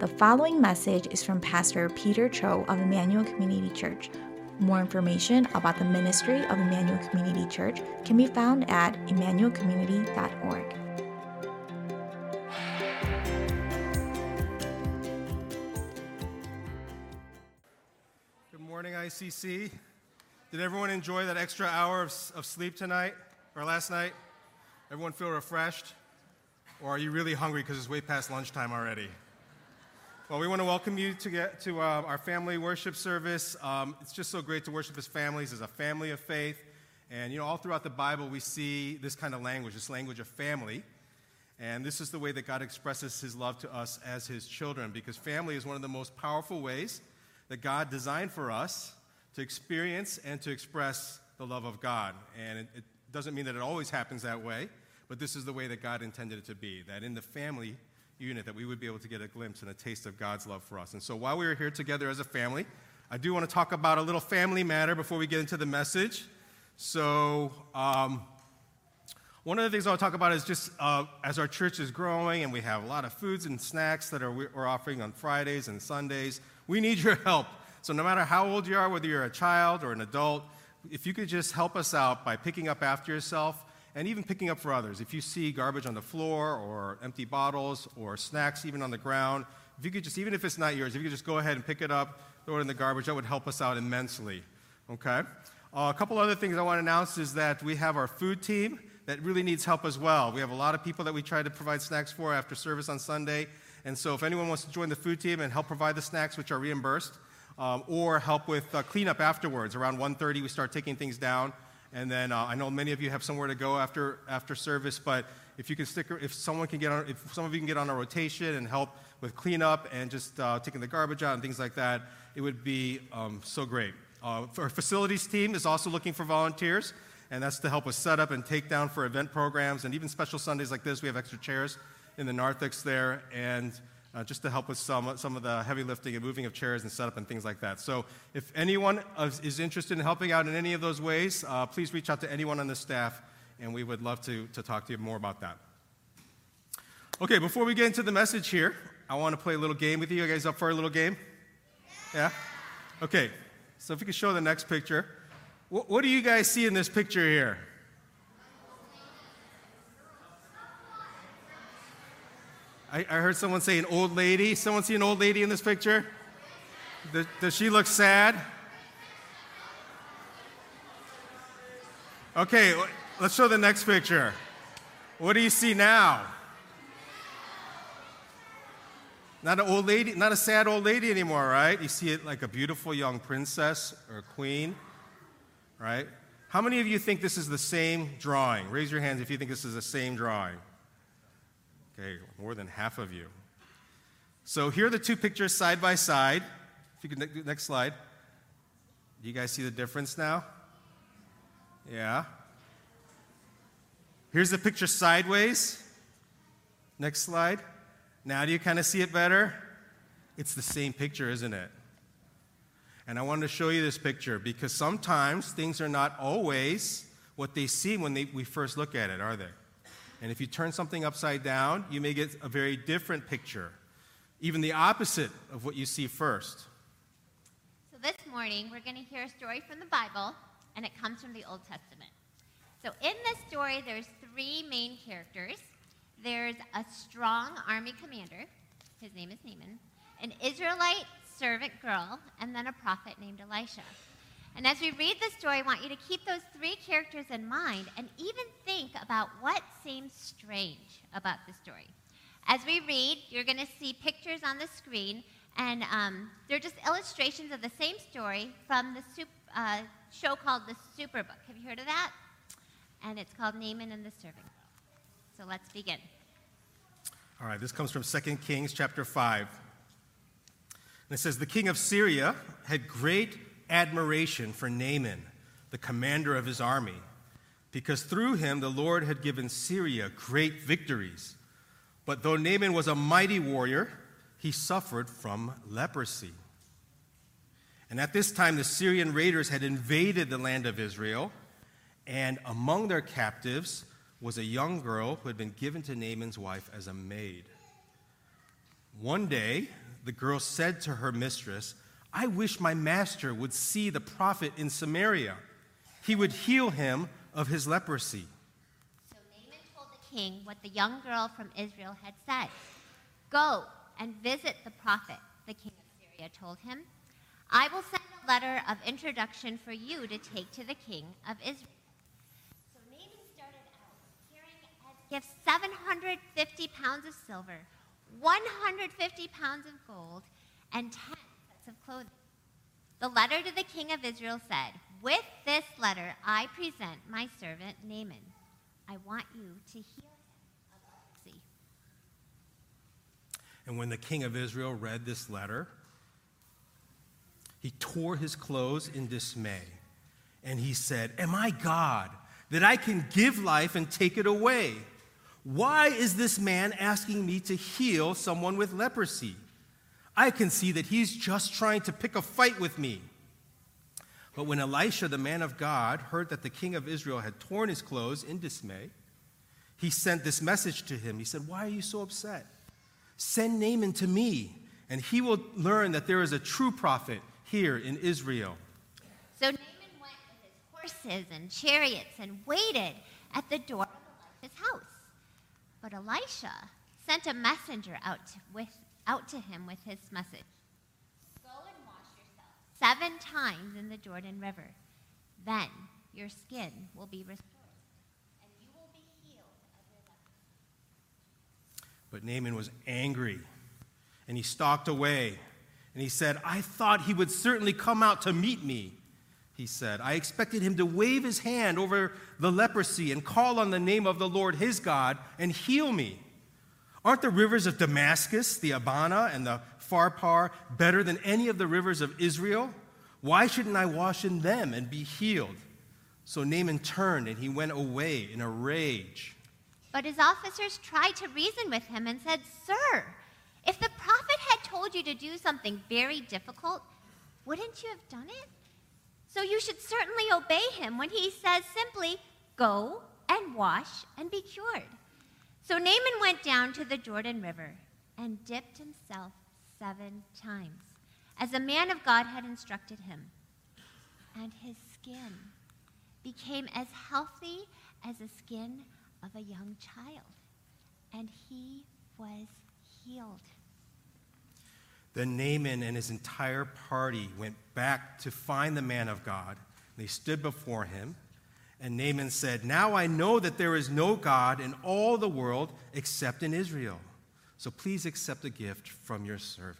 The following message is from Pastor Peter Cho of Emmanuel Community Church. More information about the ministry of Emmanuel Community Church can be found at emmanuelcommunity.org. Good morning, ECC. Did everyone enjoy that extra hour of, of sleep tonight or last night? Everyone feel refreshed? Or are you really hungry because it's way past lunchtime already? Well, we want to welcome you to get to uh, our family worship service. Um, it's just so great to worship as families, as a family of faith. And you know, all throughout the Bible, we see this kind of language, this language of family. And this is the way that God expresses his love to us as his children, because family is one of the most powerful ways that God designed for us to experience and to express the love of God. And it, it doesn't mean that it always happens that way, but this is the way that God intended it to be that in the family unit that we would be able to get a glimpse and a taste of God's love for us. And so while we are here together as a family, I do want to talk about a little family matter before we get into the message. So, um, one of the things I'll talk about is just uh, as our church is growing and we have a lot of foods and snacks that are, we're offering on Fridays and Sundays, we need your help. So, no matter how old you are, whether you're a child or an adult, if you could just help us out by picking up after yourself and even picking up for others. If you see garbage on the floor or empty bottles or snacks even on the ground, if you could just, even if it's not yours, if you could just go ahead and pick it up, throw it in the garbage, that would help us out immensely. Okay? Uh, a couple other things I want to announce is that we have our food team that really needs help as well. We have a lot of people that we try to provide snacks for after service on Sunday. And so if anyone wants to join the food team and help provide the snacks, which are reimbursed, um, or help with uh, cleanup afterwards, around 1.30 we start taking things down. And then uh, I know many of you have somewhere to go after, after service, but if you can stick, if someone can get on, if some of you can get on a rotation and help with cleanup and just uh, taking the garbage out and things like that, it would be um, so great. Uh, our facilities team is also looking for volunteers, and that's to help with setup and takedown for event programs, and even special Sundays like this, we have extra chairs in the narthex there, and uh, just to help with some, some of the heavy lifting and moving of chairs and setup and things like that. So if anyone is interested in helping out in any of those ways, uh, please reach out to anyone on the staff, and we would love to, to talk to you more about that. Okay, before we get into the message here, I want to play a little game with you. You guys up for a little game? Yeah? Okay, so if you could show the next picture. What, what do you guys see in this picture here? I, I heard someone say an old lady. Someone see an old lady in this picture? Does, does she look sad? Okay, let's show the next picture. What do you see now? Not an old lady, not a sad old lady anymore, right? You see it like a beautiful young princess or queen, right? How many of you think this is the same drawing? Raise your hands if you think this is the same drawing. Okay, more than half of you. So here are the two pictures side by side. If you could, next slide. Do you guys see the difference now? Yeah. Here's the picture sideways. Next slide. Now, do you kind of see it better? It's the same picture, isn't it? And I wanted to show you this picture because sometimes things are not always what they seem when they, we first look at it, are they? And if you turn something upside down, you may get a very different picture, even the opposite of what you see first. So this morning, we're going to hear a story from the Bible, and it comes from the Old Testament. So in this story, there's three main characters. There's a strong army commander, his name is Naaman, an Israelite servant girl, and then a prophet named Elisha. And as we read the story, I want you to keep those three characters in mind and even think about what seems strange about the story. As we read, you're going to see pictures on the screen, and um, they're just illustrations of the same story from the uh, show called The Superbook. Have you heard of that? And it's called Naaman and the Servant Girl. So let's begin. All right, this comes from 2 Kings chapter 5. And it says, The king of Syria had great admiration for Naaman, the commander of his army, because through him the Lord had given Syria great victories. But though Naaman was a mighty warrior, he suffered from leprosy. And at this time, the Syrian raiders had invaded the land of Israel, and among their captives was a young girl who had been given to Naaman's wife as a maid. One day, the girl said to her mistress, I wish my master would see the prophet in Samaria. He would heal him of his leprosy. So Naaman told the king what the young girl from Israel had said. Go and visit the prophet, the king of Syria told him. I will send a letter of introduction for you to take to the king of Israel. So Naaman started out carrying as gifts 750 pounds of silver, 150 pounds of gold, and 10 sets of clothing. The letter to the king of Israel said, With this letter I present my servant Naaman. I want you to heal him of. And when the king of Israel read this letter, he tore his clothes in dismay. And he said, Am I God that I can give life and take it away? Why is this man asking me to heal someone with leprosy? I can see that he's just trying to pick a fight with me. But when Elisha, the man of God, heard that the king of Israel had torn his clothes in dismay, he sent this message to him. He said, Why are you so upset? Send Naaman to me, and he will learn that there is a true prophet here in Israel. So Naaman went with his horses and chariots and waited at the door of Elisha's house. But Elisha sent a messenger out with, out to him with his message Go and wash yourself seven times in the Jordan River. Then your skin will be restored, and you will be healed of your leprosy. But Naaman was angry, and he stalked away. And he said, I thought he would certainly come out to meet me. He said, I expected him to wave his hand over the leprosy and call on the name of the Lord his God and heal me. Aren't the rivers of Damascus, the Abana, and the Pharpar better than any of the rivers of Israel? Why shouldn't I wash in them and be healed? So Naaman turned and he went away in a rage. But his officers tried to reason with him and said, Sir, if the prophet had told you to do something very difficult, wouldn't you have done it? So you should certainly obey him when he says simply, Go and wash and be cured. So Naaman went down to the Jordan River and dipped himself seven times, as the man of God had instructed him. And his skin became as healthy as the skin of a young child, and he was healed. Then Naaman and his entire party went back to find the man of God. They stood before him, and Naaman said, Now I know that there is no God in all the world except in Israel. So please accept a gift from your servant.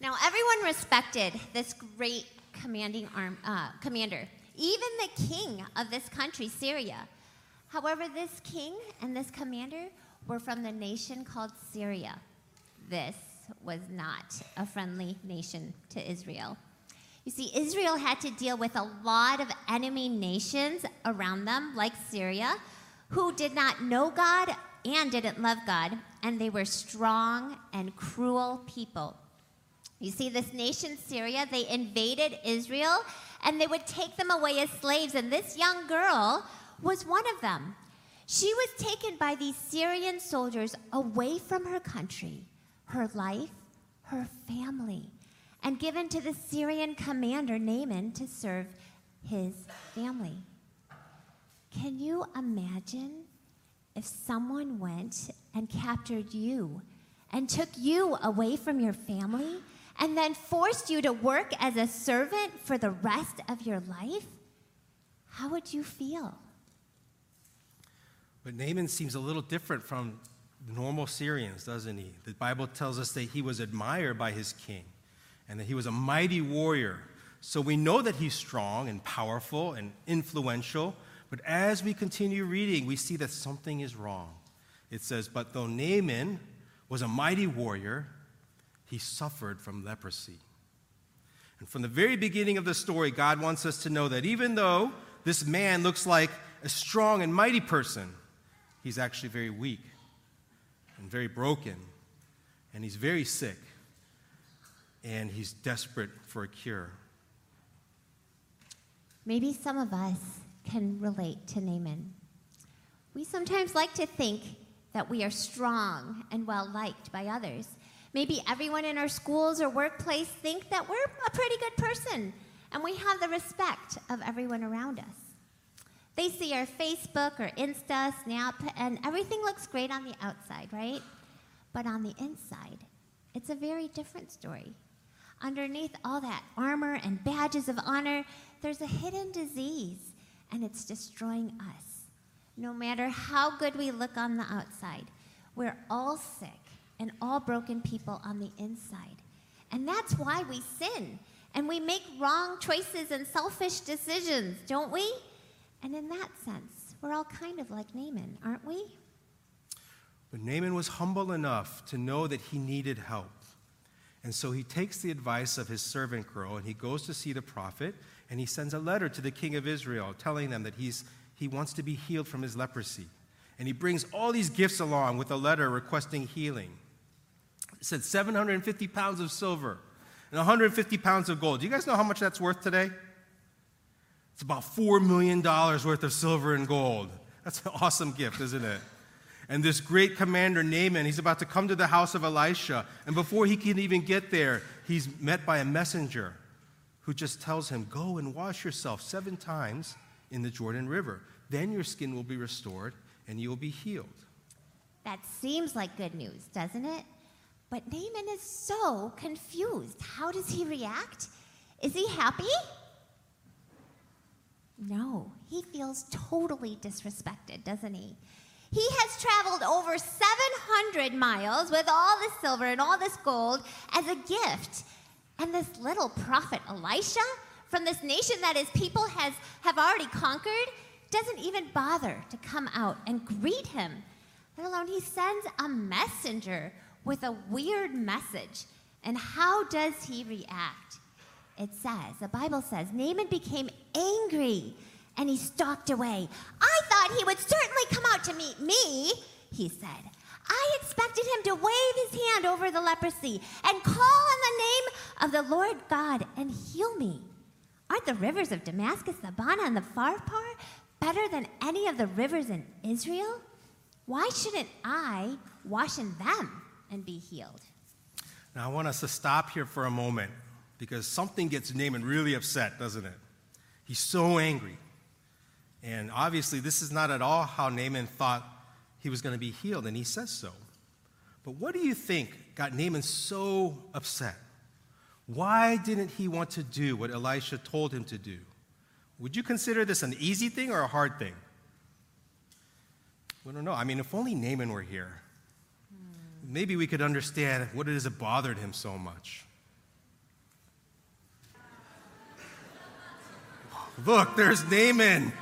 Now, everyone respected this great commanding arm, uh, commander, even the king of this country, Syria. However, this king and this commander were from the nation called Syria. This was not a friendly nation to Israel. You see, Israel had to deal with a lot of enemy nations around them, like Syria, who did not know God and didn't love God, and they were strong and cruel people. You see, this nation, Syria, they invaded Israel and they would take them away as slaves, and this young girl was one of them. She was taken by these Syrian soldiers away from her country, her life, her family, and given to the Syrian commander Naaman to serve his family. Can you imagine if someone went and captured you and took you away from your family and then forced you to work as a servant for the rest of your life? How would you feel? But Naaman seems a little different from normal Syrians, doesn't he? The Bible tells us that he was admired by his king and that he was a mighty warrior. So we know that he's strong and powerful and influential. But as we continue reading, we see that something is wrong. It says, But though Naaman was a mighty warrior, he suffered from leprosy. And from the very beginning of the story, God wants us to know that even though this man looks like a strong and mighty person, he's actually very weak and very broken, and he's very sick, and he's desperate for a cure. Maybe some of us can relate to Naaman. We sometimes like to think that we are strong and well liked by others. Maybe everyone in our schools or workplace think that we're a pretty good person and we have the respect of everyone around us. They see our Facebook or Insta, Snap, and everything looks great on the outside, right? But on the inside, it's a very different story. Underneath all that armor and badges of honor, there's a hidden disease, and it's destroying us. No matter how good we look on the outside, we're all sick and all broken people on the inside. And that's why we sin and we make wrong choices and selfish decisions, don't we? And in that sense, we're all kind of like Naaman, aren't we? But Naaman was humble enough to know that he needed help. And so he takes the advice of his servant girl and he goes to see the prophet and he sends a letter to the king of Israel telling them that he's, he wants to be healed from his leprosy. And he brings all these gifts along with a letter requesting healing. It said 750 pounds of silver and 150 pounds of gold. Do you guys know how much that's worth today? It's about $4 million worth of silver and gold. That's an awesome gift, isn't it? And this great commander, Naaman, he's about to come to the house of Elisha. And before he can even get there, he's met by a messenger who just tells him, Go and wash yourself seven times in the Jordan River. Then your skin will be restored and you will be healed. That seems like good news, doesn't it? But Naaman is so confused. How does he react? Is he happy? No, he feels totally disrespected, doesn't he? He has traveled over 700 miles with all this silver and all this gold as a gift. And this little prophet Elisha from this nation that his people has, have already conquered doesn't even bother to come out and greet him, let alone he sends a messenger with a weird message. And how does he react? It says, the Bible says, Naaman became angry and he stalked away. I thought he would certainly come out to meet me, he said. I expected him to wave his hand over the leprosy and call on the name of the Lord God and heal me. Aren't the rivers of Damascus, Abana, and the Pharpar better than any of the rivers in Israel? Why shouldn't I wash in them? and be healed. Now, I want us to stop here for a moment because something gets Naaman really upset, doesn't it? He's so angry. And obviously, this is not at all how Naaman thought he was going to be healed, and he says so. But what do you think got Naaman so upset? Why didn't he want to do what Elisha told him to do? Would you consider this an easy thing or a hard thing? We don't know. I mean, if only Naaman were here hmm. maybe we could understand what it is that bothered him so much. Look, there's Naaman.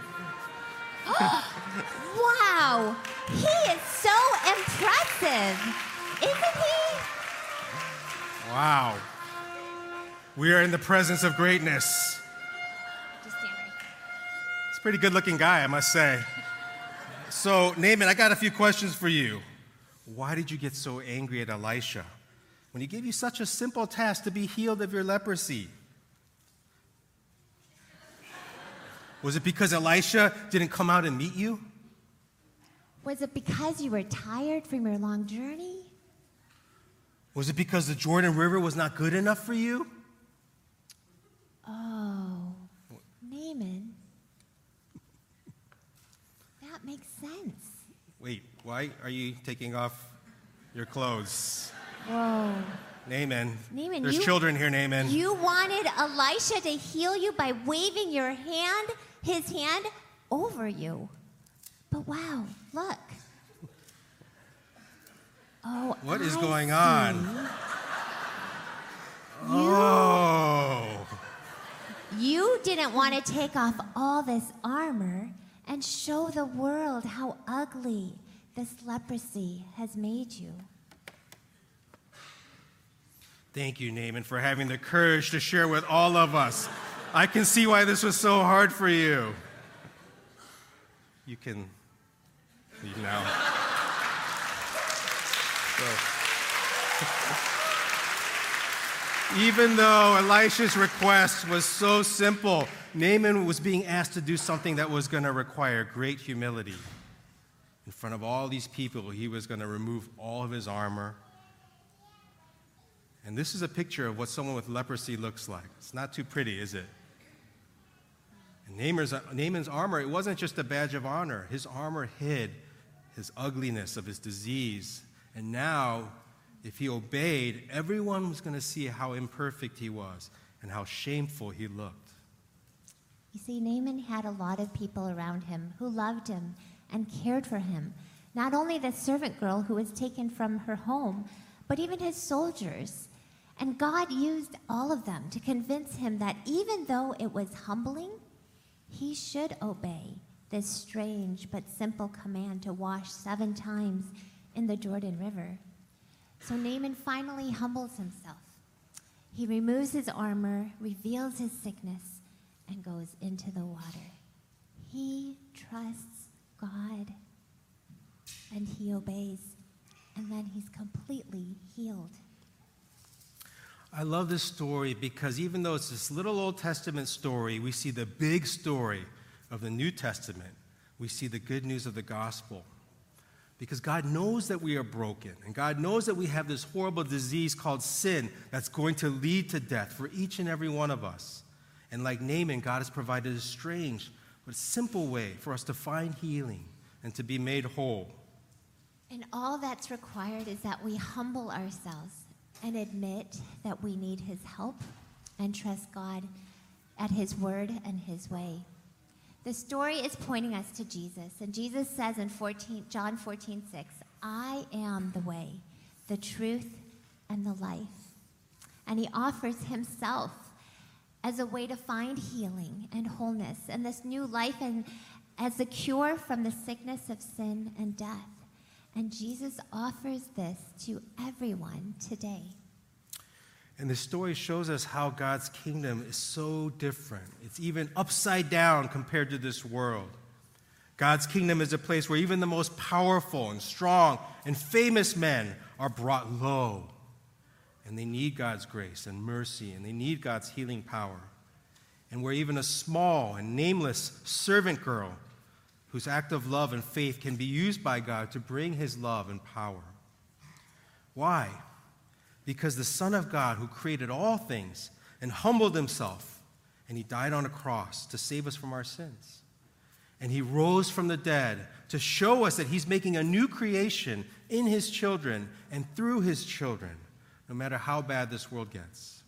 wow, he is so impressive, isn't he? Wow. We are in the presence of greatness. Just stand right. He's a pretty good looking guy, I must say. So, Naaman, I got a few questions for you. Why did you get so angry at Elisha when he gave you such a simple task to be healed of your leprosy? Was it because Elisha didn't come out and meet you? Was it because you were tired from your long journey? Was it because the Jordan River was not good enough for you? Oh, Naaman. That makes sense. Wait, why are you taking off your clothes? Whoa. Naaman. Naaman, There's you, children here, Naaman. You wanted Elisha to heal you by waving your hand, his hand, over you. But wow, look. Oh, What is I going see. on? Oh. You didn't want to take off all this armor and show the world how ugly this leprosy has made you. Thank you, Naaman, for having the courage to share with all of us. I can see why this was so hard for you. You can now. So. Even though Elisha's request was so simple, Naaman was being asked to do something that was going to require great humility. In front of all these people, he was going to remove all of his armor, And this is a picture of what someone with leprosy looks like. It's not too pretty, is it? Naaman's, Naaman's armor, it wasn't just a badge of honor. His armor hid his ugliness of his disease. And now, if he obeyed, everyone was going to see how imperfect he was and how shameful he looked. You see, Naaman had a lot of people around him who loved him and cared for him. Not only the servant girl who was taken from her home, but even his soldiers. And God used all of them to convince him that even though it was humbling, he should obey this strange but simple command to wash seven times in the Jordan River. So Naaman finally humbles himself. He removes his armor, reveals his sickness, and goes into the water. He trusts God and he obeys, and then he's completely healed. I love this story because even though it's this little Old Testament story, we see the big story of the New Testament. We see the good news of the gospel. Because God knows that we are broken, and God knows that we have this horrible disease called sin that's going to lead to death for each and every one of us. And like Naaman, God has provided a strange but simple way for us to find healing and to be made whole. And all that's required is that we humble ourselves and admit that we need His help and trust God at His word and His way. The story is pointing us to Jesus, and Jesus says in 14, John 14, 6, I am the way, the truth, and the life. And He offers Himself as a way to find healing and wholeness and this new life and as a cure from the sickness of sin and death. And Jesus offers this to everyone today. And the story shows us how God's kingdom is so different. It's even upside down compared to this world. God's kingdom is a place where even the most powerful and strong and famous men are brought low. And they need God's grace and mercy, and they need God's healing power. And where even a small and nameless servant girl whose act of love and faith can be used by God to bring his love and power. Why? Because the Son of God, who created all things and humbled himself, and he died on a cross to save us from our sins. And he rose from the dead to show us that he's making a new creation in his children and through his children, no matter how bad this world gets.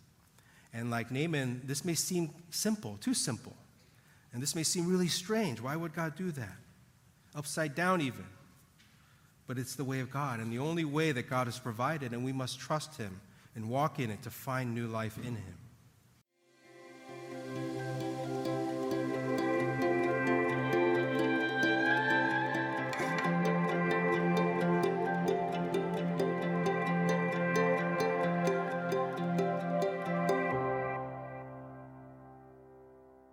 And like Naaman, this may seem simple, too simple. And this may seem really strange. Why would God do that? Upside down, even. But it's the way of God, and the only way that God has provided, and we must trust Him and walk in it to find new life in Him.